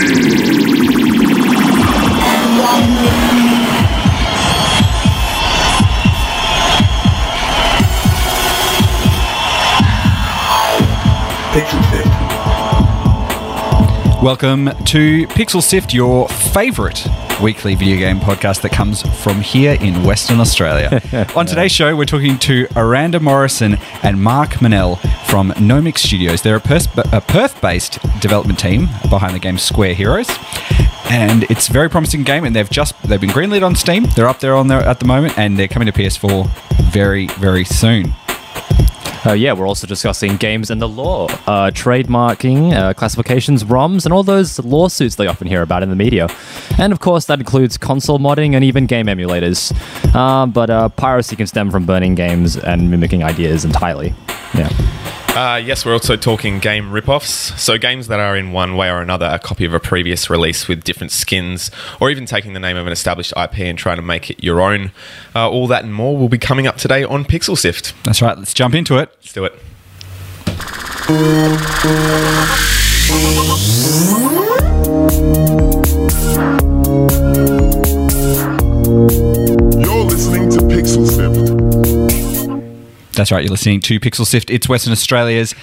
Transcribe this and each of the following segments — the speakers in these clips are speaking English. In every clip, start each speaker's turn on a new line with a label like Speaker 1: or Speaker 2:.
Speaker 1: Sift.
Speaker 2: Welcome to Pixel Sift, your favourite weekly video game podcast that comes from here in Western Australia. On today's show, we're talking to Aranda Morrison and Mark Mennell from Gnomic Studios. They're a, Perth- a Perth-based development team behind the game Square Heroes. And it's a very promising game, and they've just they've been greenlit on Steam. They're up there on there at the moment, and they're coming to PS4 very, very soon.
Speaker 3: Uh, yeah, we're also discussing games and the law, uh, trademarking, uh, classifications, ROMs, and all those lawsuits they often hear about in the media. And of course, that includes console modding and even game emulators. Uh, but uh, piracy can stem from burning games and mimicking ideas entirely. Yeah.
Speaker 4: Uh, yes, we're also talking game rip-offs. So games that are in one way or another a copy of a previous release with different skins, or even taking the name of an established IP and trying to make it your own. Uh, all that and more will be coming up today on Pixel Sift.
Speaker 2: That's right. Let's jump into it.
Speaker 4: Let's do it.
Speaker 1: You're listening to Pixel Sift.
Speaker 2: That's right. You're listening to Pixel Sift. It's Western Australia's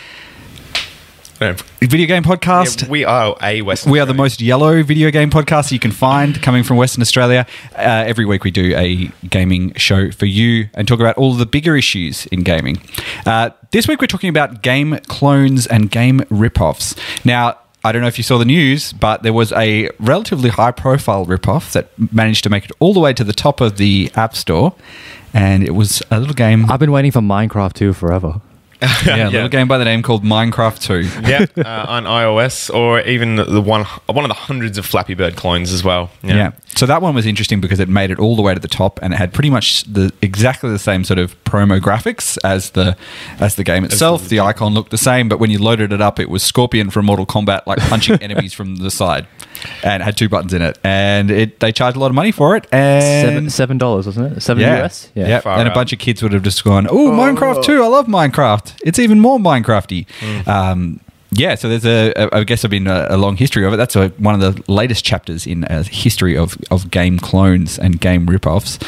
Speaker 4: No,
Speaker 2: video game podcast.
Speaker 4: yeah, we are a Western.
Speaker 2: We are the most yellow video game podcast you can find coming from Western Australia. Uh, every week we do a gaming show for you and talk about all the bigger issues in gaming. Uh, this week we're talking about game clones and game rip-offs. Now, I don't know if you saw the news, but there was a relatively high profile rip-off that managed to make it all the way to the top of the App Store. And it was a little game,
Speaker 3: I've been waiting for Minecraft 2 forever.
Speaker 2: yeah, a little game by the name called Minecraft 2.
Speaker 4: yeah, uh, on iOS or even the, the one one of the hundreds of Flappy Bird clones as well.
Speaker 2: Yeah. So that one was interesting because it made it all the way to the top and it had pretty much the exactly the same sort of promo graphics as the as the game itself. The icon looked the same, but when you loaded it up, it was Scorpion from Mortal Kombat like punching enemies from the side, and it had two buttons in it. And it they charged a lot of money for it. And
Speaker 3: Seven seven dollars, wasn't it? Seven
Speaker 2: yeah,
Speaker 3: US.
Speaker 2: yeah.
Speaker 4: Far
Speaker 2: And a bunch of kids would have just gone, "Oh, Minecraft too! I love Minecraft. It's even more Minecrafty." Um, yeah, so there's a, a I guess there's been a, a long history of it. That's a, one of the latest chapters in a history of, of game clones and game rip-offs.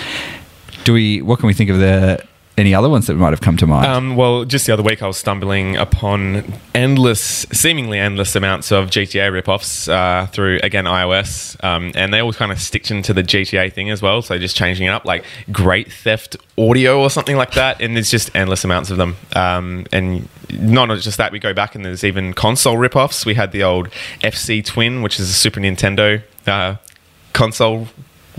Speaker 2: Do we? What can we think of the any other ones that might have come to mind?
Speaker 4: Um, well, just the other week, I was stumbling upon endless, seemingly endless amounts of GTA ripoffs uh, through again iOS, um, and they all kind of stitched into the GTA thing as well. So just changing it up, like Great Theft Audio or something like that, and there's just endless amounts of them. Um, and not just that, we go back and there's even console ripoffs. We had the old FC Twin, which is a Super Nintendo uh, console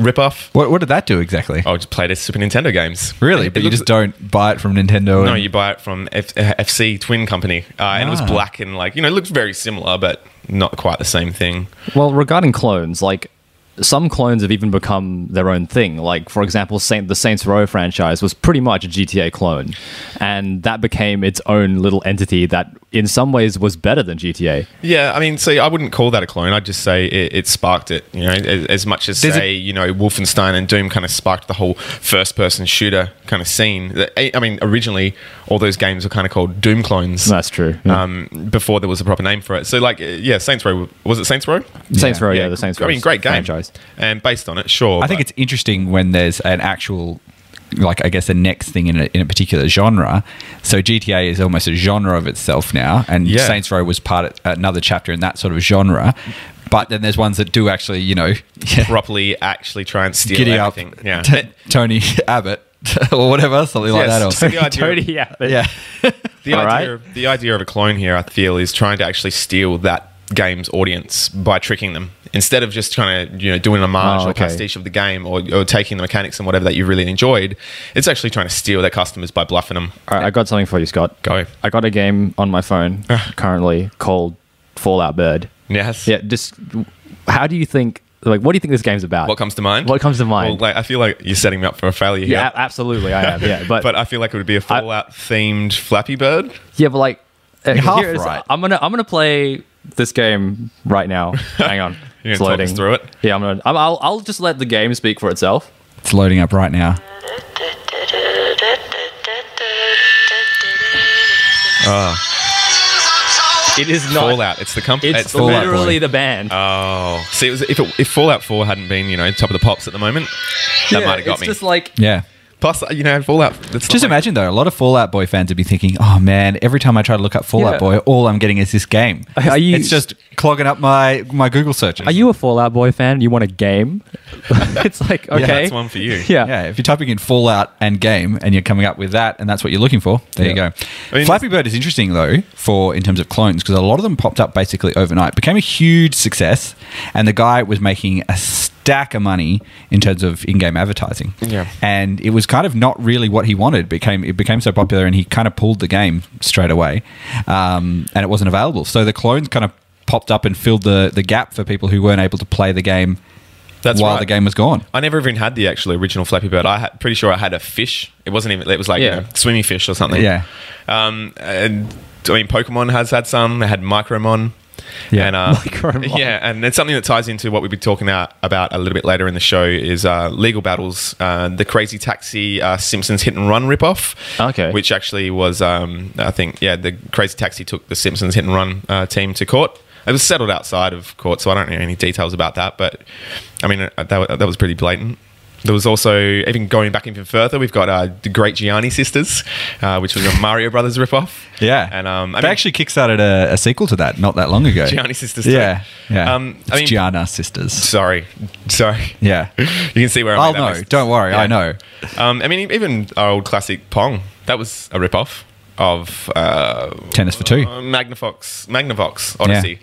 Speaker 4: ripoff.
Speaker 2: what, what did that do exactly?
Speaker 4: I just played as Super Nintendo games.
Speaker 2: really?
Speaker 4: It
Speaker 2: But you
Speaker 4: looks-
Speaker 2: just don't buy it from Nintendo?
Speaker 4: no,
Speaker 2: and-
Speaker 4: you buy it from F- uh, FC Twin Company, uh, and it was
Speaker 2: Ah.
Speaker 4: black and like you know, it looks very similar, but not quite the same thing.
Speaker 3: Well, regarding clones, like some clones have even become their own thing. Like, for example, Saint the Saints Row franchise was pretty much a GTA clone, and that became its own little entity that, in some ways, was better than GTA.
Speaker 4: Yeah, I mean, see, I wouldn't call that a clone. I'd just say it, it sparked it. You know, as, as much as
Speaker 2: There's a-
Speaker 4: say, you know, Wolfenstein and Doom kind of sparked the whole first-person shooter kind of scene. I mean, originally all those games were kind of called Doom clones.
Speaker 3: That's true. yeah.
Speaker 4: Um, before there was a proper name for it. So, like, yeah, Saints Row was it Saints Row?
Speaker 3: Saints Row, yeah, the Saints Row.
Speaker 4: I mean, great game.
Speaker 3: franchise.
Speaker 4: And based on it, sure.
Speaker 2: I think it's interesting when there's an actual, like I guess, a next thing in a, in a particular genre. So GTA is almost a genre of itself now, and
Speaker 4: Yeah.
Speaker 2: Saints Row was part of another chapter in that sort of genre. But then there's ones that do actually, you know,
Speaker 4: properly actually try and steal
Speaker 2: giddy up.
Speaker 4: Yeah.
Speaker 2: T- Tony Abbott or whatever, something like that. Or,
Speaker 4: The idea-
Speaker 3: Tony, yeah,
Speaker 2: yeah,
Speaker 4: The
Speaker 3: All
Speaker 4: idea,
Speaker 3: right.
Speaker 4: of, the idea of a clone here, I feel, is trying to actually steal that game's audience by tricking them instead of just trying to you know doing a homage
Speaker 3: Oh,
Speaker 4: or
Speaker 3: okay.
Speaker 4: pastiche of the game or, or taking the mechanics and whatever that you really enjoyed. It's actually trying to steal their customers by bluffing them.
Speaker 3: All right, I got something for you, Scott.
Speaker 4: Go.
Speaker 3: I got a game on my phone ah. currently called Fallout Bird.
Speaker 4: Yes.
Speaker 3: Yeah, just how do you think? Like, what do you think this game's about?
Speaker 4: What comes to mind?
Speaker 3: What comes to mind?
Speaker 4: Well, like, I feel like you're setting me up for a failure here.
Speaker 3: yeah, absolutely, I am. Yeah, but,
Speaker 4: but I feel like it would be a Fallout themed Flappy Bird.
Speaker 3: yeah, but like,
Speaker 2: half right.
Speaker 3: I'm gonna I'm gonna play this game right now. Hang on,
Speaker 4: You're
Speaker 3: it's
Speaker 4: gonna talk
Speaker 3: loading
Speaker 4: us through it?
Speaker 3: Yeah, I'm gonna. I'm, I'll I'll just let the game speak for itself.
Speaker 2: it's loading up right now. Oh.
Speaker 3: It is not.
Speaker 4: Fallout. It's the company.
Speaker 3: It's,
Speaker 4: the
Speaker 3: literally
Speaker 2: Boy.
Speaker 3: the band.
Speaker 4: Oh, see, it was, if, it, if Fallout 4 hadn't been, you know, top of the pops at the moment, that might have got
Speaker 3: it's
Speaker 4: me.
Speaker 3: just like
Speaker 2: Yeah.
Speaker 4: Plus, you know, Fallout. It's
Speaker 2: Just
Speaker 4: not like-
Speaker 2: imagine though, a lot of Fall Out Boy fans would be thinking, "Oh man, every time I try to look up Fallout
Speaker 3: Yeah.
Speaker 2: Boy, all I'm getting is this game.
Speaker 3: Are you-
Speaker 2: it's just clogging up my my Google searches."
Speaker 3: Are you a Fall Out Boy fan? You want a game? it's like okay,
Speaker 4: that's one for you.
Speaker 3: Yeah.
Speaker 2: Yeah, if you're typing in Fallout and game and you're coming up with that and that's what you're looking for, there you go.
Speaker 4: I mean-
Speaker 2: Flappy Bird is interesting though for in terms of clones because a lot of them popped up basically overnight, became a huge success, and the guy was making a stack of money in terms of in-game advertising.
Speaker 4: Yeah.
Speaker 2: and it was kind of not really what he wanted. It became it became so popular, and he kind of pulled the game straight away, um, and it wasn't available. So the clones kind of popped up and filled the the gap for people who weren't able to play the game
Speaker 4: That's
Speaker 2: while
Speaker 4: right.
Speaker 2: the game was gone.
Speaker 4: I never even had the actual original Flappy Bird. I had, pretty sure I had a fish. It wasn't even. It was like
Speaker 3: Yeah.
Speaker 4: you know, swimmy fish or something.
Speaker 2: Yeah.
Speaker 4: Um, and I mean, Pokemon has had some. They had Micromon.
Speaker 2: Yeah.
Speaker 4: And, uh. Yeah, and it's something that ties into what we'll be talking about, about a little bit later in the show is uh, legal battles, uh, the Crazy Taxi uh, Simpsons Hit and Run ripoff.
Speaker 3: Okay.
Speaker 4: Which actually was, um, I think, yeah, the Crazy Taxi took the Simpsons Hit and Run uh, team to court. It was settled outside of court, so I don't know any details about that. But I mean, uh, that, that was pretty blatant. There was also, even going back even further, we've got uh, the Great Gianni Sisters, uh, which was a Mario Brothers ripoff.
Speaker 2: Yeah,
Speaker 4: And um, I
Speaker 2: they
Speaker 4: mean-
Speaker 2: actually kickstarted a, a sequel to that not that long ago.
Speaker 4: Gianni Sisters. too.
Speaker 2: Yeah, yeah.
Speaker 4: Um,
Speaker 2: it's
Speaker 4: I mean,
Speaker 2: Giana sisters.
Speaker 4: sorry, sorry.
Speaker 2: Yeah.
Speaker 4: You can see where I'm
Speaker 2: I'll know. Don't worry. I know.
Speaker 4: Um, I mean, even our old classic Pong, that was a rip-off of uh,
Speaker 2: Tennis for two.
Speaker 4: uh, Magnavox, Magnavox Odyssey.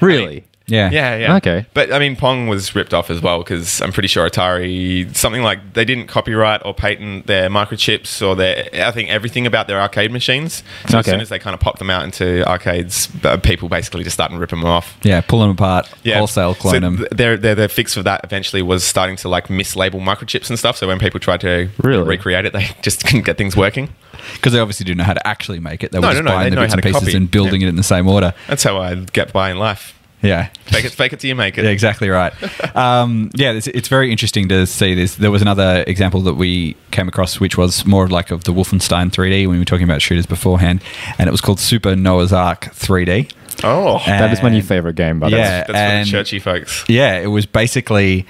Speaker 3: Really?
Speaker 2: Yeah.
Speaker 4: Yeah, yeah.
Speaker 3: Okay.
Speaker 4: But I mean, Pong was ripped off as well because I'm pretty sure Atari, something like they didn't copyright or patent their microchips or their, I think everything about their arcade machines. So as soon as they kind of popped them out into arcades, uh, people basically just started ripping them off.
Speaker 2: Yeah. Pull them apart. yeah. Wholesale clone
Speaker 4: so
Speaker 2: them.
Speaker 4: th- Their, their, their fix for that eventually was starting to like mislabel microchips and stuff. So when people tried to
Speaker 3: Really?
Speaker 4: recreate it, they just couldn't get things working.
Speaker 2: Because they obviously didn't know how to actually make it. They were
Speaker 4: No,
Speaker 2: just
Speaker 4: no, no,
Speaker 2: buying
Speaker 4: they
Speaker 2: the bits and pieces
Speaker 4: copy.
Speaker 2: and building
Speaker 4: Yeah.
Speaker 2: it in the same order.
Speaker 4: That's how I get by in life.
Speaker 2: Yeah.
Speaker 4: Fake it, fake it till you make it.
Speaker 2: Yeah, exactly right. Um, yeah, it's, it's very interesting to see this. There was another example that we came across, which was more of like of the Wolfenstein 3D when we were talking about shooters beforehand, and it was called Super Noah's Ark 3D.
Speaker 4: Oh,
Speaker 3: That is my new favorite game, by the
Speaker 2: Yeah.
Speaker 3: way.
Speaker 4: that's for the
Speaker 2: and-
Speaker 4: churchy folks.
Speaker 2: Yeah, it was basically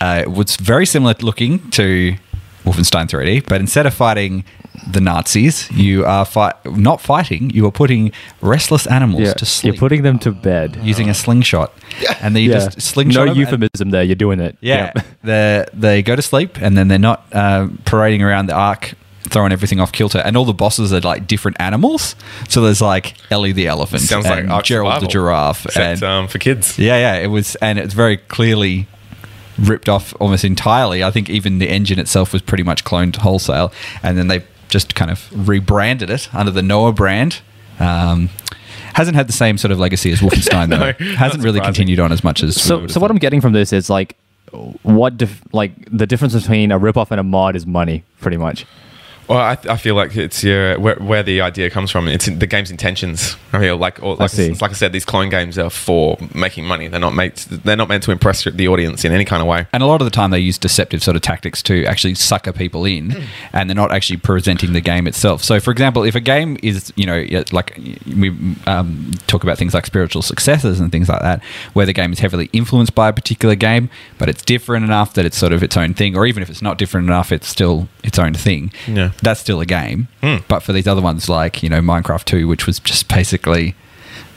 Speaker 2: uh, it was very similar looking to Wolfenstein 3D, but instead of fighting the Nazis, you are fight not fighting. You are putting restless animals
Speaker 3: Yeah.
Speaker 2: to sleep
Speaker 3: You're putting them to bed.
Speaker 2: using a slingshot, and then you
Speaker 3: Yeah.
Speaker 2: just slingshot.
Speaker 3: no
Speaker 2: them and-
Speaker 3: euphemism there. You're doing it.
Speaker 2: Yeah,
Speaker 3: Yep.
Speaker 2: they they go to sleep and then they're not uh, parading around the ark, throwing everything off kilter. And all the bosses are like different animals. So there's like Ellie the elephant,
Speaker 4: Sounds
Speaker 2: and
Speaker 4: like Ark
Speaker 2: Gerald the
Speaker 4: Survival.
Speaker 2: giraffe,
Speaker 4: Except
Speaker 2: and
Speaker 4: um, for kids.
Speaker 2: yeah, yeah, it was, and it's very clearly ripped off almost entirely. I think even the engine itself was pretty much cloned wholesale, and then they just kind of rebranded it under the Noah brand. Um, hasn't had the same sort of legacy as Wolfenstein
Speaker 4: No,
Speaker 2: though. Hasn't really continued on as much as. we
Speaker 3: So, so what. I'm getting from this is like, what dif- like the difference between a ripoff and a mod is money, pretty much.
Speaker 4: Well, I, I feel like it's your where, where the idea comes from. It's in the game's intentions. I feel like, or like,
Speaker 3: see.
Speaker 4: like I said, these clone games are for making money. They're not made. They're not meant to impress the audience in any kind of way.
Speaker 2: And a lot of the time, they use deceptive sort of tactics to actually sucker people in, and they're not actually presenting the game itself. So, for example, if a game is, you know, like we um, talk about things like spiritual successors and things like that, where the game is heavily influenced by a particular game, but it's different enough that it's sort of its own thing, or even if it's not different enough, it's still its own thing.
Speaker 4: Yeah.
Speaker 2: That's still a game.
Speaker 4: Hmm.
Speaker 2: But for these other ones, like, you know, Minecraft 2, which was just basically,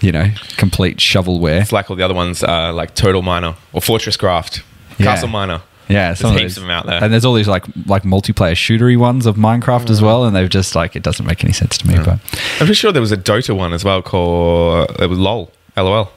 Speaker 2: you know, complete shovelware.
Speaker 4: It's like all the other ones, uh, like Total Miner or Fortress Craft,
Speaker 2: Yeah.
Speaker 4: Castle Miner.
Speaker 2: Yeah,
Speaker 4: There's heaps
Speaker 2: those.
Speaker 4: of them out there.
Speaker 2: And there's all these like like multiplayer shootery ones of Minecraft as well, and they've just like it doesn't make any sense to me. But
Speaker 4: I'm pretty sure there was a Dota one as well called it was LOL. LOL.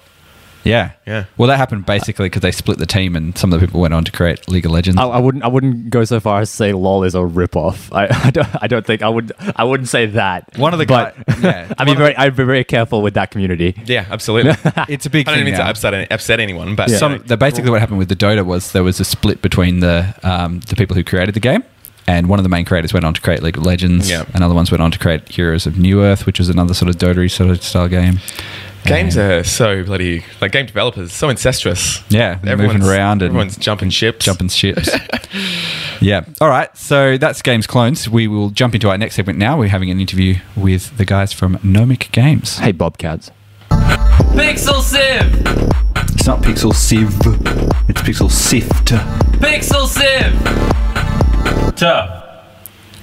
Speaker 2: Yeah,
Speaker 4: Yeah.
Speaker 2: Well, that happened basically because they split the team, and some of the people went on to create League of Legends.
Speaker 3: I, I wouldn't. I wouldn't go so far as to say LOL is a ripoff. I, I don't. I don't think I would. I wouldn't say that.
Speaker 2: One of the
Speaker 3: but
Speaker 2: guy- yeah,
Speaker 3: I'd
Speaker 2: one
Speaker 3: be
Speaker 2: of
Speaker 3: very. I'd be very careful with that community.
Speaker 4: Yeah, absolutely.
Speaker 2: it's a big
Speaker 4: I don't
Speaker 2: thing
Speaker 4: mean to upset, any- upset anyone, but
Speaker 3: Yeah.
Speaker 2: Some, the, basically, what happened with the Dota was there was a split between the um, the people who created the game, and one of the main creators went on to create League of Legends,
Speaker 4: Yeah.
Speaker 2: and other ones went on to create Heroes of Newerth, which was another sort of Dota sort of style game.
Speaker 4: Games are so bloody like game developers so incestuous.
Speaker 2: Yeah,
Speaker 4: Everyone's
Speaker 2: moving around and
Speaker 4: everyone's jumping ships.
Speaker 2: jumping ships. yeah. All right. So that's Games Clones. We will jump into our next segment now. We're having an interview with the guys from Gnomic Games.
Speaker 3: Hey, Bobcats. Pixel Sieve!
Speaker 2: It's not Pixel Sieve, it's Pixel Sift.
Speaker 3: Pixel Sieve! Tuh.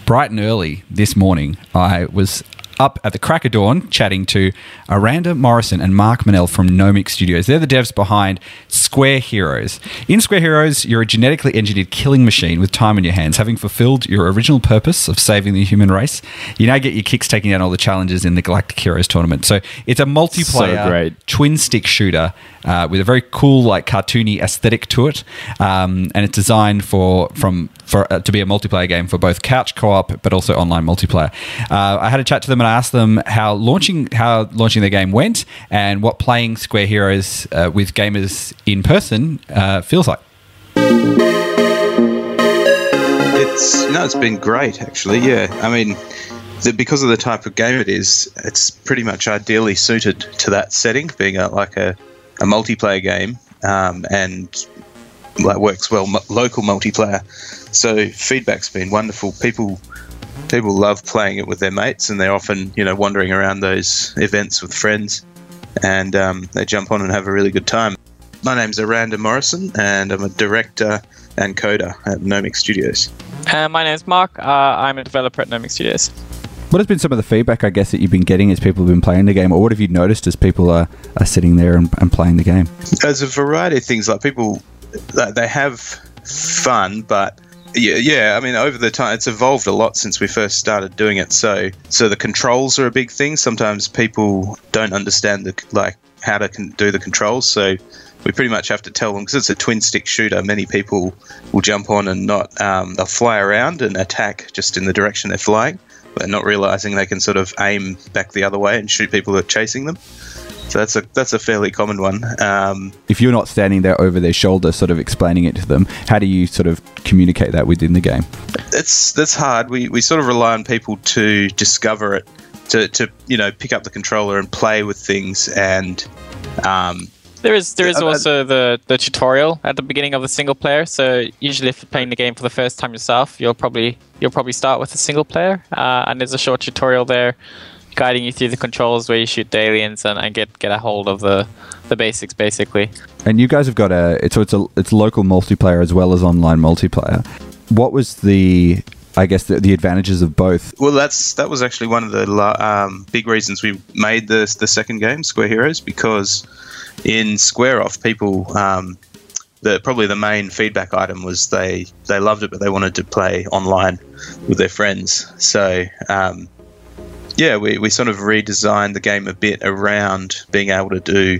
Speaker 2: Bright and early this morning, I was up at the crack of dawn chatting to Aranda Morrison and Mark Mennell from Gnomic Studios. They're the devs behind Square Heroes. In Square Heroes, you're a genetically engineered killing machine with time on your hands. Having fulfilled your original purpose of saving the human race, you now get your kicks taking down all the challenges in the Galactic Heroes tournament. So it's a multiplayer
Speaker 3: So
Speaker 2: twin stick shooter uh, with a very cool, like cartoony aesthetic to it, um, and it's designed for from for uh, to be a multiplayer game for both couch co-op but also online multiplayer. Uh, I had a chat to them I asked them how launching how launching their game went and what playing Square Heroes uh, with gamers in person uh, feels like.
Speaker 5: It's no, it's been great actually. Yeah, I mean, the, because of the type of game it is, it's pretty much ideally suited to that setting, being a, like a, a multiplayer game, um, and that works well local multiplayer. So feedback's been wonderful. People people love playing it with their mates, and they're often you know wandering around those events with friends, and um, they jump on and have a really good time. My name's Aranda Morrison, and I'm a director and coder at Gnomic Studios.
Speaker 6: Uh, my name's Mark. Uh, I'm a developer at Gnomic Studios.
Speaker 2: What has been some of the feedback, I guess, that you've been getting as people have been playing the game, or what have you noticed as people are, are sitting there and, and playing the game?
Speaker 5: There's a variety of things like people they they have fun, but yeah, yeah. I mean, over the time, it's evolved a lot since we first started doing it. So, so the controls are a big thing. Sometimes people don't understand the like how to con- do the controls. So we pretty much have to tell them because it's a twin stick shooter. Many people will jump on and not um, they'll fly around and attack just in the direction they're flying, but not realizing they can sort of aim back the other way and shoot people that are chasing them. So that's a that's a fairly common one. Um,
Speaker 2: If you're not standing there over their shoulder, sort of explaining it to them, how do you sort of communicate that within the game?
Speaker 5: it's that's hard. We we sort of rely on people to discover it, to to you know pick up the controller and play with things, and um,
Speaker 6: There is there is
Speaker 5: Uh, uh,
Speaker 6: also the, the tutorial at the beginning of the single player. So usually, if you're playing the game for the first time yourself, you'll probably you'll probably start with a single player, uh, and there's a short tutorial there guiding you through the controls where you shoot the aliens and, and get get a hold of the the basics basically.
Speaker 2: And you guys have got a it's so it's a it's local multiplayer as well as online multiplayer. What was the I guess the, the advantages of both?
Speaker 5: well, that's that was actually one of the um, big reasons we made the the second game, Square Heroes, because in Square Off, people. Um, the, probably the main feedback item was they, they loved it, but they wanted to play online with their friends. So um, yeah, we, we sort of redesigned the game a bit around being able to do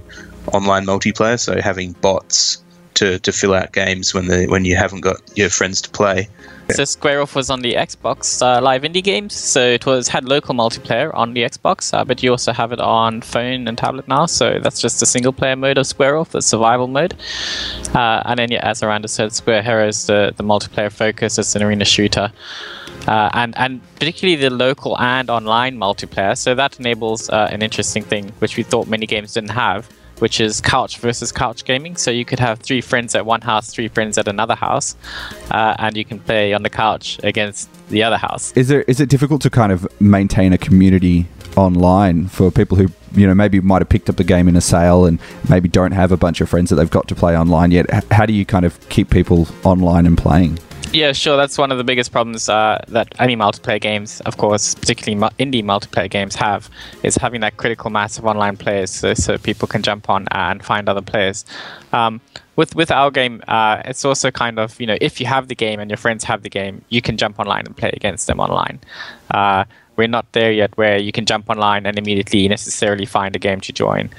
Speaker 5: online multiplayer, so having bots to, to fill out games when the when you haven't got your friends to play.
Speaker 6: So Square Off was on the Xbox uh, Live Indie Games, so it was had local multiplayer on the Xbox, uh, but you also have it on phone and tablet now. So that's just the single player mode of Square Off, the survival mode. Uh, and then, yeah, as Aranda said, Square Heroes, the, the multiplayer focus, it's an arena shooter. Uh, and, and particularly the local and online multiplayer. So that enables uh, an interesting thing, which we thought many games didn't have, which is couch versus couch gaming. So you could have three friends at one house, three friends at another house, uh, and you can play on the couch against the other house.
Speaker 2: Is there is it difficult to kind of maintain a community online for people who you know maybe might have picked up the game in a sale and maybe don't have a bunch of friends that they've got to play online yet? How do you kind of keep people online and playing?
Speaker 6: Yeah, sure. That's one of the biggest problems uh, that any multiplayer games, of course, particularly mu- indie multiplayer games, have is having that critical mass of online players, so, so people can jump on and find other players. Um, with with our game, uh, it's also kind of you know if you have the game and your friends have the game, you can jump online and play against them online. Uh, we're not there yet where you can jump online and immediately necessarily find a game to join.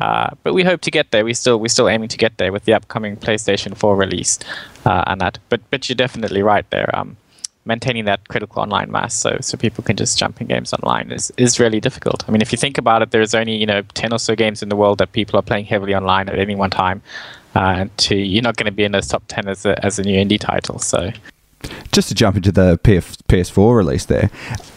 Speaker 6: Uh, but we hope to get there. We still we're still aiming to get there with the upcoming PlayStation 4 release uh, and that. But but you're definitely right there. Um, maintaining that critical online mass so so people can just jump in games online is, is really difficult. I mean, if you think about it, there's only you know ten or so games in the world that people are playing heavily online at any one time. Uh, and to you're not going to be in those top ten as a as a new indie title. So
Speaker 2: Just to jump into the PF, PS4 release there,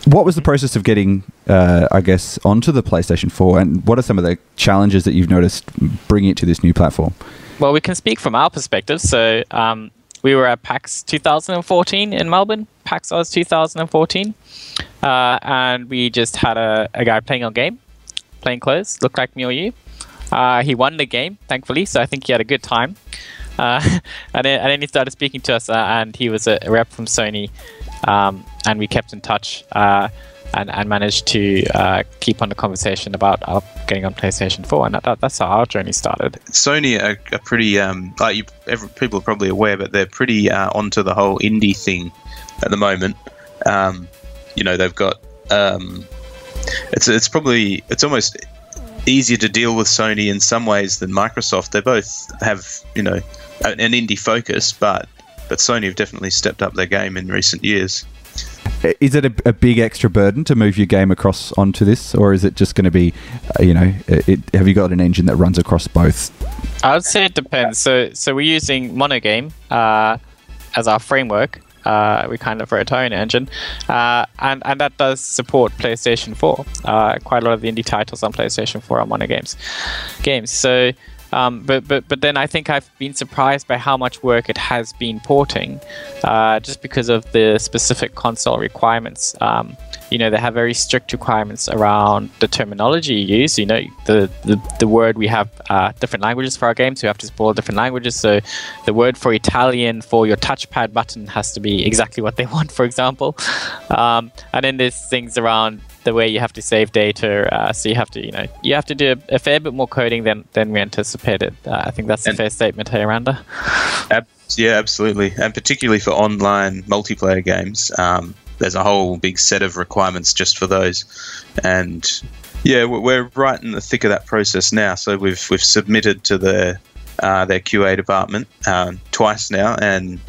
Speaker 2: what was the process of getting, uh, I guess, onto the PlayStation 4, and what are some of the challenges that you've noticed bringing it to this new platform?
Speaker 6: Well, we can speak from our perspective. So um, we were at PAX 2014 in Melbourne, PAX Aus 2014, uh, and we just had a, a guy playing our game, playing clothes, looked like me or you. Uh, he won the game, thankfully, so I think he had a good time. Uh, and, then, and then he started speaking to us, uh, and he was a rep from Sony, um, and we kept in touch uh, and, and managed to uh, keep on the conversation about uh, getting on PlayStation 4, and that, that, that's how our journey started.
Speaker 5: Sony are, are pretty, um, like you, every, people are probably aware, but they're pretty uh, onto the whole indie thing at the moment. Um, you know, they've got, um, it's it's probably it's almost easier to deal with Sony in some ways than Microsoft. They both have, you know, an indie focus, but but Sony have definitely stepped up their game in recent years.
Speaker 2: Is it a, a, big extra burden to move your game across onto this, or is it just going to be, uh, you know, it, have you got an engine that runs across both?
Speaker 6: I would say it depends. So, so we're using Monogame uh, as our framework. Uh, we kind of wrote our own engine, uh, and and that does support PlayStation 4. Uh, quite a lot of the indie titles on PlayStation 4 are Monogames games. So um, but but but then I think I've been surprised by how much work it has been porting, uh, just because of the specific console requirements. Um, you know, they have very strict requirements around the terminology you use. You know, the the, the word we have uh, different languages for our games. We have to support different languages. So the word for Italian for your touchpad button has to be exactly what they want, for example. Um, and then there's things around the way you have to save data. Uh, so you have to, you know, you have to do a, a fair bit more coding than, than we anticipated. Uh, I think that's a fair statement here, Randa.
Speaker 5: Ab- yeah, absolutely, and particularly for online multiplayer games, um, there's a whole big set of requirements just for those, and yeah, we're right in the thick of that process now. So we've we've submitted to the uh, their QA department um, twice now, and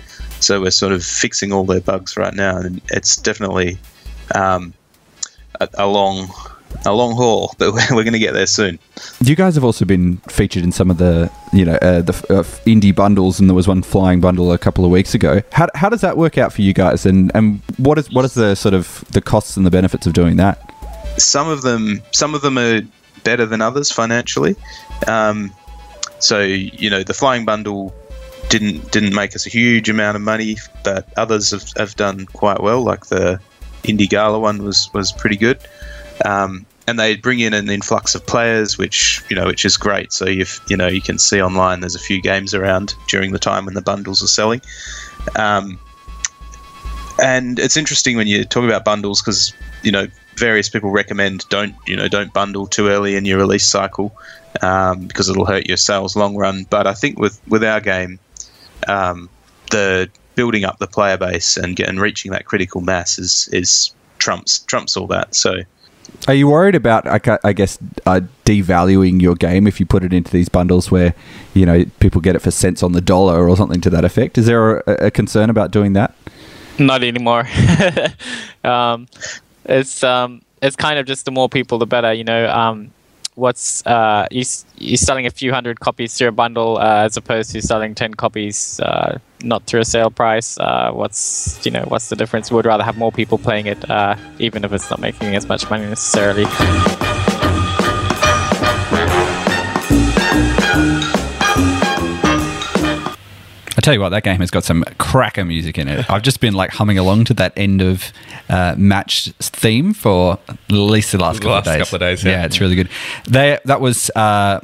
Speaker 5: so we're sort of fixing all their bugs right now, and it's definitely um, a, a long a long haul, but we're, we're going to get there soon.
Speaker 2: You guys have also been featured in some of the, you know, uh, the uh, indie bundles, and there was one flying bundle a couple of weeks ago. How, how does that work out for you guys, and and what is what is the sort of the costs and the benefits of doing that?
Speaker 5: Some of them, some of them are better than others financially. Um, so you know, the flying bundle didn't didn't make us a huge amount of money, but others have, have done quite well, like the Indie Gala one was was pretty good. Um, and they bring in an influx of players, which you know, which is great. So you you know you can see online there's a few games around during the time when the bundles are selling. Um, and it's interesting when you talk about bundles because you know various people recommend don't you know don't bundle too early in your release cycle um, because it'll hurt your sales long run. But I think with with our game, um, the building up the player base and getting reaching that critical mass is is trumps trumps all that. So.
Speaker 2: Are you worried about, I guess, uh, devaluing your game if you put it into these bundles where, you know, people get it for cents on the dollar or something to that effect? Is there a, a concern about doing that?
Speaker 6: Not anymore. um, it's um, it's kind of just the more people, the better. You know, um, what's uh, you, you're selling a few hundred copies through a bundle uh, as opposed to selling 10 copies uh, not through a sale price. Uh, what's you know what's the difference? We'd rather have more people playing it uh, even if it's not making as much money necessarily
Speaker 2: tell you what, that game has got some cracker music in it. I've just been like humming along to that end of uh, match theme for at least the last,
Speaker 4: the
Speaker 2: couple,
Speaker 4: last
Speaker 2: of days.
Speaker 4: couple of days. Yeah,
Speaker 2: yeah it's really good. They that was. Uh,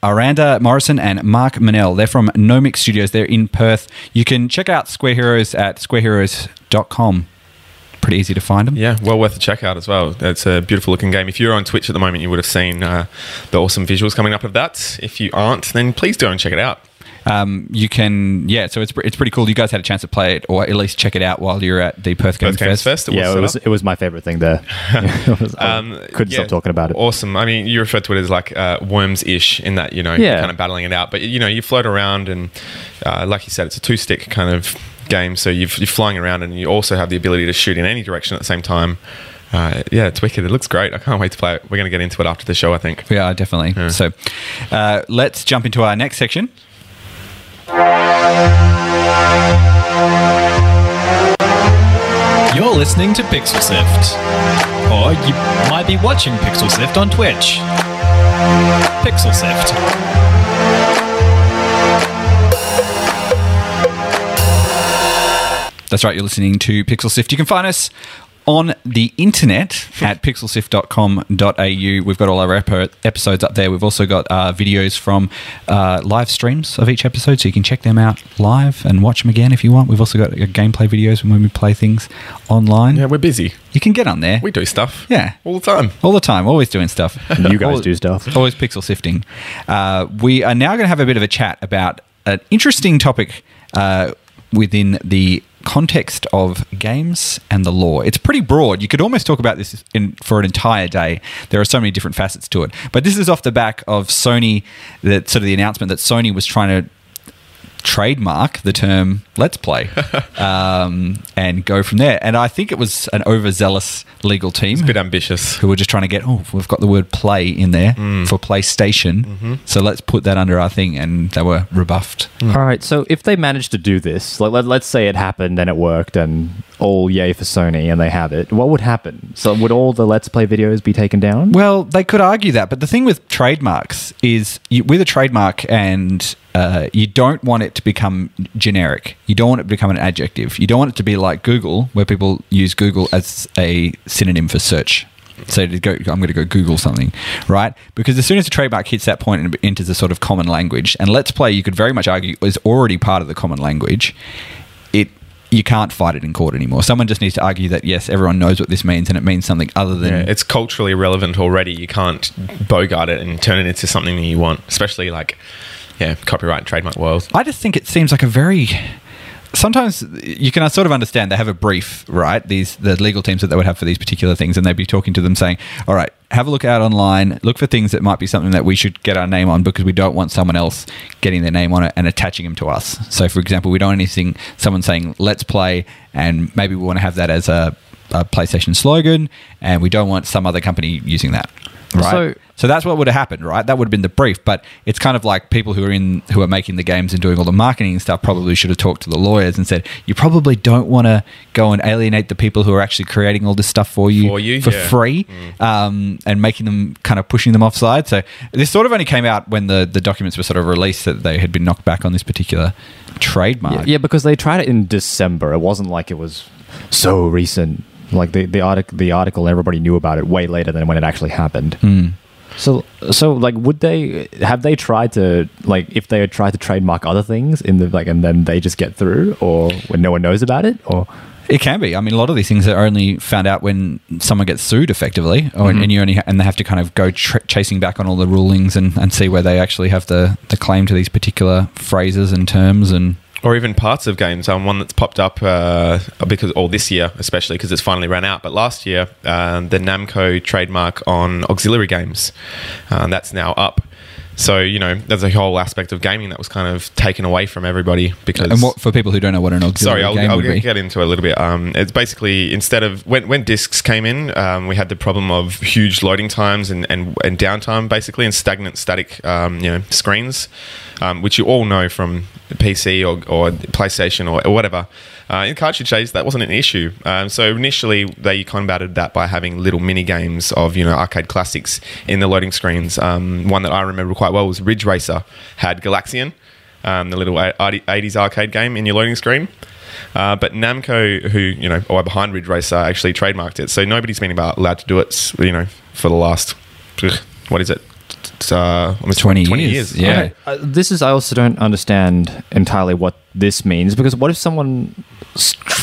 Speaker 2: Aranda Morrison and Mark Mennell. They're from Gnomic Studios. They're in Perth. You can check out Square Heroes at squareheroes.com pretty easy to find them.
Speaker 4: Yeah, well worth a check out as well. It's a beautiful looking game. If you're on Twitch at the moment, you would have seen uh, the awesome visuals coming up of that. If you aren't, then please go and check it out
Speaker 2: um, you can yeah. So it's it's pretty cool. You guys had a chance to play it, or at least check it out while you're at the Perth Games,
Speaker 4: Games
Speaker 2: Fest.
Speaker 4: Fest. It
Speaker 3: yeah, it was it was my favorite thing there. was, um, couldn't yeah, stop talking about it.
Speaker 4: Awesome. I mean, you refer to it as like uh, worms ish in that you know yeah. kind of battling it out, but you know you float around and uh, like you said, it's a two stick kind of game. So you are flying around and you also have the ability to shoot in any direction at the same time. Uh, yeah, it's wicked. It looks great. I can't wait to play it. We're going to get into it after the show, I think.
Speaker 2: Yeah, definitely. Yeah. So uh, let's jump into our next section.
Speaker 7: You're listening to Pixel Sift. Or you might be watching Pixel Sift on Twitch. Pixel Sift.
Speaker 2: That's right, you're listening to Pixel Sift. You can find us on the internet at pixelsift.com.au. We've got all our epi- episodes up there. We've also got uh, videos from uh, live streams of each episode, so you can check them out live and watch them again if you want. We've also got uh, gameplay videos when we play things online.
Speaker 4: Yeah, we're busy.
Speaker 2: You can get on there.
Speaker 4: We do stuff.
Speaker 2: Yeah.
Speaker 4: All the time.
Speaker 2: all the time, always doing stuff.
Speaker 3: You guys
Speaker 2: Always-
Speaker 3: do stuff.
Speaker 2: Always pixel sifting. Uh, we are now going to have a bit of a chat about an interesting topic uh, within the context of games and the law. It's pretty broad. You could almost talk about this in, for an entire day. There are so many different facets to it. But this is off the back of Sony, that sort of the announcement that Sony was trying to trademark the term let's play um, and go from there and i think it was an overzealous legal team
Speaker 4: A bit ambitious.
Speaker 2: who were just trying to get oh we've got the word play in there
Speaker 4: Mm.
Speaker 2: for PlayStation
Speaker 4: Mm-hmm.
Speaker 2: so let's put that under our thing and they were rebuffed
Speaker 4: Mm.
Speaker 3: All right, so if they managed to do this, like let, let's say it happened and it worked and all yay for Sony and they have it, what would happen? So would all the Let's Play videos be taken down?
Speaker 2: well they could argue that but the thing with trademarks is you, with a trademark and uh, you don't want it to become generic you don't want it to become an adjective you don't want it to be like google where people use google as a synonym for search so to go, I'm going to go Google something, right? Because as soon as the trademark hits that point and enters a sort of common language, and Let's Play, you could very much argue is already part of the common language. You can't fight it in court anymore. Someone just needs to argue that yes, everyone knows what this means, and it means something other than
Speaker 4: Yeah, it's culturally relevant already. You can't bogart it and turn it into something that you want, especially like, yeah, copyright and trademark world.
Speaker 2: I just think it seems like a very. Sometimes you can sort of understand they have a brief, right? These the legal teams that they would have for these particular things, and they'd be talking to them saying, "All right, have a look out online, look for things that might be something that we should get our name on because we don't want someone else getting their name on it and attaching them to us." So, for example, we don't want anything someone saying "Let's play," and maybe we want to have that as a, a PlayStation slogan, and we don't want some other company using that, right?
Speaker 3: So-
Speaker 2: So that's what would have happened, right? That would have been the brief. But it's kind of like people who are in who are making the games and doing all the marketing and stuff probably should have talked to the lawyers and said, you probably don't want to go and alienate the people who are actually creating all this stuff for you
Speaker 4: For you,
Speaker 2: for
Speaker 4: yeah.
Speaker 2: free, um, and making them kind of pushing them offside. So this sort of only came out when the the documents were sort of released that they had been knocked back on this particular trademark.
Speaker 3: Yeah, because they tried it in December. It wasn't like it was so recent. Like the the article, the article, everybody knew about it way later than when it actually happened.
Speaker 2: Hmm.
Speaker 3: So, so like, would they have they tried to like if they had tried to trademark other things in the like, and then they just get through, or when no one knows about it, or
Speaker 2: It can be. I mean, a lot of these things are only found out when someone gets sued, effectively, or, mm-hmm. and you only ha- and they have to kind of go tr- chasing back on all the rulings and, and see where they actually have the, the claim to these particular phrases and terms and
Speaker 4: or even parts of games. Um, one that's popped up uh, because, or this year especially because it's finally ran out. But last year, um, the Namco trademark on auxiliary games, uh, that's now up. So you know, there's a whole aspect of gaming that was kind of taken away from everybody because.
Speaker 2: and what for people who don't know what an auxiliary
Speaker 4: Sorry, I'll,
Speaker 2: game
Speaker 4: I'll
Speaker 2: would
Speaker 4: get,
Speaker 2: be.
Speaker 4: get into it a little bit. Um, it's basically instead of when, when discs came in, um, we had the problem of huge loading times and, and, and downtime, basically, and stagnant static um, you know screens, um, which you all know from PC or, or PlayStation or, whatever. Uh, in cartridge days, that wasn't an issue. Um, so initially, they combated that by having little mini games of you know arcade classics in the loading screens. Um, one that I remember quite well was Ridge Racer had Galaxian, um, the little 80s arcade game in your loading screen. Uh, but Namco, who you know, are behind Ridge Racer, actually trademarked it. So nobody's been about allowed to do it. You know, for the last what is it? It's, uh, almost
Speaker 2: 20
Speaker 4: 20
Speaker 2: years,
Speaker 4: years.
Speaker 2: yeah.
Speaker 3: Uh, this is I also don't understand entirely what this means because what if someone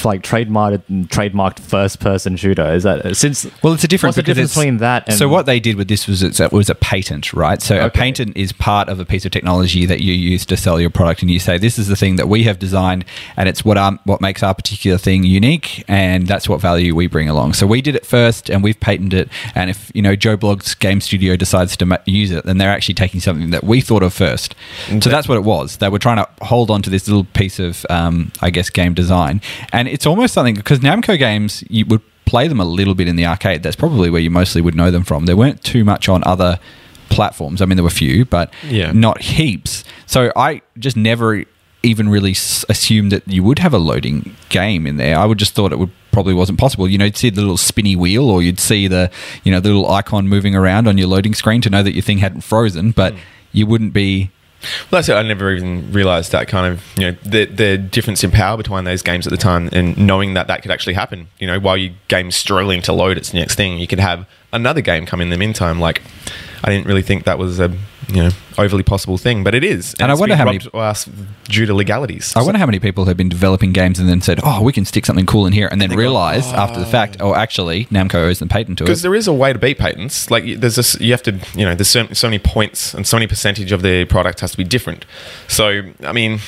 Speaker 3: like trademarked trademarked first person shooter? Is that since
Speaker 2: Well, it's a difference
Speaker 3: What's the difference between that and
Speaker 2: so what they did with this was it's a, was a patent, right? So a patent is part of a piece of technology that you use to sell your product, and you say this is the thing that we have designed, and it's what our, what makes our particular thing unique, and that's what value we bring along. So we did it first, and we've patented it. And if you know Joe Blogg's game studio decides to ma- use it, then they're actually taking something that we thought of first. So that's what it was. They were trying to hold on to this little piece of, um, I guess, game design, and it's almost something because Namco games you would play them a little bit in the arcade. That's probably where you mostly would know them from. There weren't too much on other platforms. I mean, there were a few, but
Speaker 4: Yeah.
Speaker 2: not heaps. So I just never even really s- assumed that you would have a loading game in there. I would just thought it would probably wasn't possible. You know, you'd see the little spinny wheel, or you'd see the you know the little icon moving around on your loading screen to know that your thing hadn't frozen, but you wouldn't be
Speaker 4: Well, that's it. I never even realised that kind of you know the the difference in power between those games at the time, and knowing that that could actually happen. You know, while your game's struggling to load its next thing, you could have another game come in the meantime. Like, I didn't really think that was a you know overly possible thing, but it is.
Speaker 2: And I
Speaker 4: it's
Speaker 2: wonder how many-
Speaker 4: us due to legalities.
Speaker 2: I wonder how many people have been developing games and then said, "Oh, we can stick something cool in here," and then realize oh. after the fact, "Oh, actually, Namco owes the patent to it."
Speaker 4: because there is a way to beat patents. Like there's this, you have to, you know, there's so, so many points and so many percentage of the product has to be different. So I mean,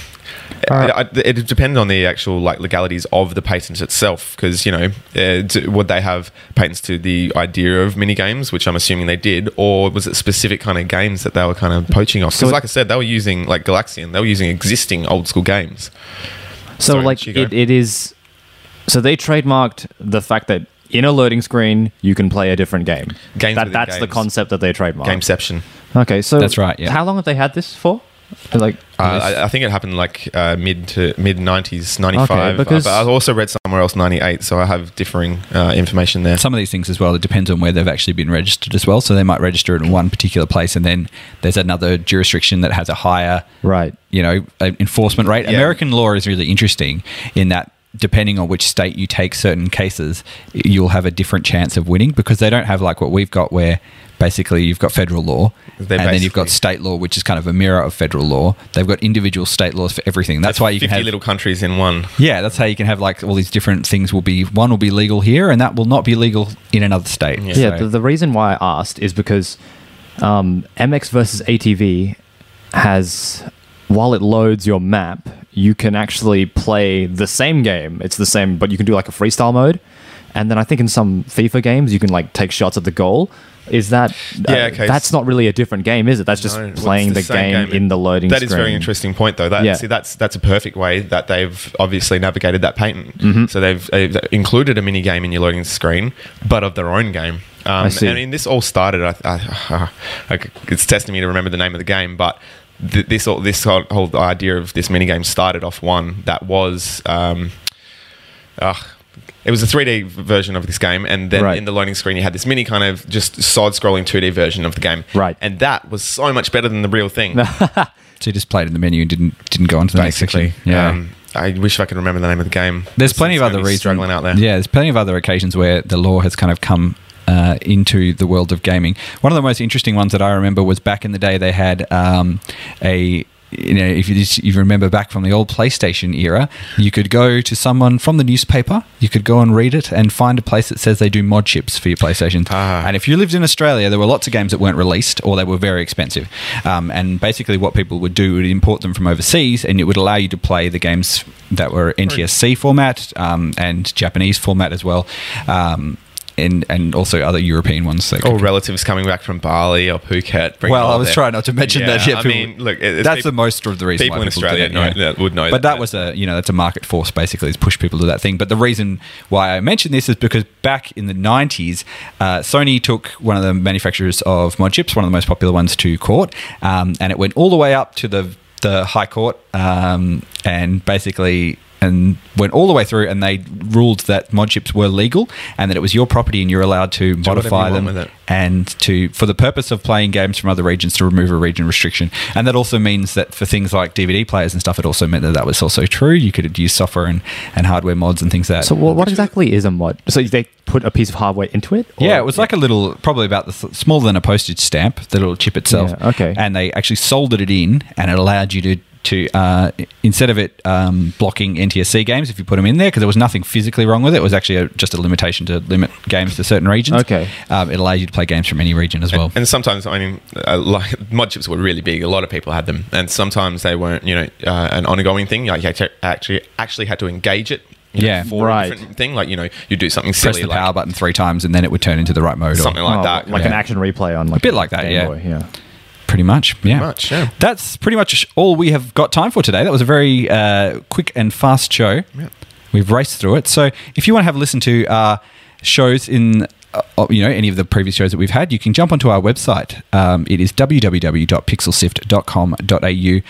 Speaker 3: Uh,
Speaker 4: I- I- it depends on the actual like legalities of the patent itself. Because you know, uh, d- would they have patents to the idea of mini games, which I'm assuming they did, or was it specific kind of games that they were kind of poaching off?
Speaker 3: So
Speaker 4: Because
Speaker 3: it-
Speaker 4: like I said, they were using like Galaxian, they were using existing old school games.
Speaker 3: So
Speaker 4: Sorry,
Speaker 3: like it, it is. So they trademarked the fact that in a loading screen you can play a different game.
Speaker 4: Games
Speaker 3: that,
Speaker 4: within
Speaker 3: that's the concept that they trademarked.
Speaker 4: Gameception.
Speaker 3: Okay, so
Speaker 2: That's right, yeah.
Speaker 3: How long have they had this for? Like,
Speaker 4: Uh, I, I think it happened like uh, mid to mid nineties, ninety five.
Speaker 3: Okay, because-
Speaker 4: but I also read somewhere else ninety eight, so I have differing uh, information there.
Speaker 2: Some of these things as well, it depends on where they've actually been registered as well. So they might register it in one particular place, and then there's another jurisdiction that has a higher
Speaker 3: right.
Speaker 2: you know, uh, enforcement rate.
Speaker 4: Yeah.
Speaker 2: American law is really interesting in that depending on which state you take certain cases, you'll have a different chance of winning because they don't have like what we've got where basically you've got federal law
Speaker 4: They're
Speaker 2: and then you've got state law which is kind of a mirror of federal law. They've got individual state laws for everything. That's why you can
Speaker 4: fifty
Speaker 2: have
Speaker 4: little countries in one.
Speaker 2: yeah, that's how you can have like all these different things will be one will be legal here and that will not be legal in another state.
Speaker 4: Yeah.
Speaker 3: Yeah,
Speaker 2: So-
Speaker 3: the, the reason why I asked is because um, MX versus ATV has, while it loads your map, you can actually play the same game. It's the same, but you can do like a freestyle mode. And then I think in some FIFA games, you can like take shots at the goal. Is that uh,
Speaker 4: Yeah, okay.
Speaker 3: That's not really a different game, is it? That's just
Speaker 4: No,
Speaker 3: playing the,
Speaker 4: same
Speaker 3: game, in the loading.
Speaker 4: That is a very interesting point, though. That,
Speaker 3: Yeah.
Speaker 4: See, that's that's a perfect way that they've obviously navigated that patent.
Speaker 3: Mm-hmm.
Speaker 4: So they've, they've included a mini game in your loading screen, but of their own game. Um,
Speaker 3: I see.
Speaker 4: I mean, this all started. I, I, it's testing me to remember the name of the game, but th- this all, this whole, whole idea of this mini game started off one that was. Um, ugh, it was a 3D version of this game, and then
Speaker 3: Right.
Speaker 4: in the loading screen, you had this mini kind of just side-scrolling 2D version of the game.
Speaker 3: Right.
Speaker 4: and that was so much better than the real thing.
Speaker 2: So you just played in the menu and didn't didn't go on to the next
Speaker 4: basically.
Speaker 2: section. Yeah.
Speaker 4: Um, I wish I could remember the name of the game.
Speaker 2: There's plenty of other reasons.
Speaker 4: struggling out there.
Speaker 2: Yeah, there's plenty of other occasions where the law has kind of come uh, into the world of gaming. One of the most interesting ones that I remember was back in the day. They had um, a you know, if you, just, you remember back from the old PlayStation era, you could go to someone from the newspaper, you could go and read it and find a place that says they do mod chips for your PlayStation.
Speaker 4: Ah.
Speaker 2: And if you lived in Australia, there were lots of games that weren't released or they were very expensive. Um, and basically, what people would do would import them from overseas, and it would allow you to play the games that were NTSC format um, and Japanese format as well. Um, and, and also other European ones. That
Speaker 4: Or relatives coming back from Bali or Phuket.
Speaker 2: well, I was
Speaker 4: their-
Speaker 2: trying not to mention that.
Speaker 4: Yeah,
Speaker 2: Yeah,
Speaker 4: I
Speaker 2: people-
Speaker 4: mean, look,
Speaker 2: that's
Speaker 4: people-
Speaker 2: the most of the reason
Speaker 4: people
Speaker 2: why
Speaker 4: in
Speaker 2: did
Speaker 4: Australia know,
Speaker 2: yeah.
Speaker 4: that would know.
Speaker 2: But that was a you know that's a market force basically to push people to that thing. But the reason why I mention this is because back in the '90s, uh, Sony took one of the manufacturers of mod chips, one of the most popular ones, to court, um, and it went all the way up to the the High Court, um, and basically. And went all the way through, and they ruled that mod chips were legal, and that it was your property, and you're allowed to
Speaker 4: whatever
Speaker 2: modify them
Speaker 4: with it.
Speaker 2: and to for the purpose of playing games from other regions to remove a region restriction. And that also means that for things like DVD players and stuff, it also meant that that was also true. You could use software and, and hardware mods and things like that.
Speaker 3: So what, what exactly is a mod? So they put a piece of hardware into it? Or-
Speaker 2: yeah, it was like a little, probably about the s- smaller than a postage stamp, the little chip itself.
Speaker 3: Yeah, okay.
Speaker 2: And they actually soldered it in, and it allowed you to to uh, instead of it um, blocking NTSC games, if you put them in there, because there was nothing physically wrong with it, it was actually a, just a limitation to limit games to certain regions.
Speaker 3: Okay.
Speaker 2: um, it allows you to play games from any region as well.
Speaker 4: And sometimes, I mean, uh, like mod chips were really big. A lot of people had them, and sometimes they weren't, you know, uh, an ongoing thing. Like you actually actually had to engage it. you know,
Speaker 2: Yeah,
Speaker 4: for
Speaker 3: right.
Speaker 4: a different thing. Like you know, you do something
Speaker 2: Press the
Speaker 4: like
Speaker 2: power button three times, and then it would turn into the right mode. or-
Speaker 4: something like
Speaker 3: Oh,
Speaker 4: that.
Speaker 3: like
Speaker 2: yeah.
Speaker 3: an action replay on like
Speaker 2: A bit like that,
Speaker 3: Game
Speaker 2: yeah.
Speaker 3: Boy, yeah.
Speaker 2: Pretty much, yeah.
Speaker 4: much, yeah.
Speaker 2: That's pretty much all we have got time for today. That was a very uh, quick and fast show.
Speaker 4: Yeah.
Speaker 2: We've raced through it. So if you want to have a listen to our shows in uh, you know any of the previous shows that we've had, you can jump onto our website. Um, it is www.pixelsift.com.au. You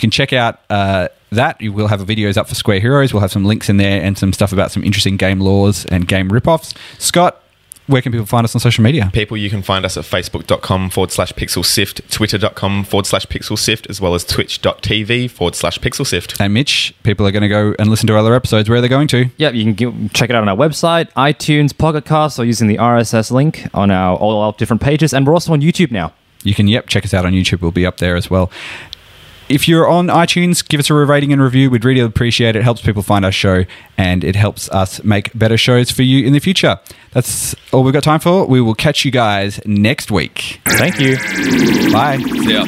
Speaker 2: can check out uh, that. You will have videos up for Square Heroes. We'll have some links in there and some stuff about some interesting game laws and game rip-offs. Scott, where can people find us on social media?
Speaker 4: People, you can find us at facebook.com forward slash pixel sift, twitter.com forward slash pixel sift, as well as twitch.tv forward slash pixel sift.
Speaker 2: And Mitch, people are going to go and listen to other episodes. Where are they going to?
Speaker 3: Yep, you can g- check it out on our website, iTunes, Pocket Cast, or using the RSS link on our all our different pages. And we're also on YouTube now.
Speaker 2: You can, yep, check us out on YouTube. We'll be up there as well. If you're on iTunes, give us a rating and review. We'd really appreciate it. It helps people find our show and it helps us make better shows for you in the future. That's all we've got time for. We will catch you guys next week.
Speaker 3: Thank you.
Speaker 2: Bye.
Speaker 4: See ya.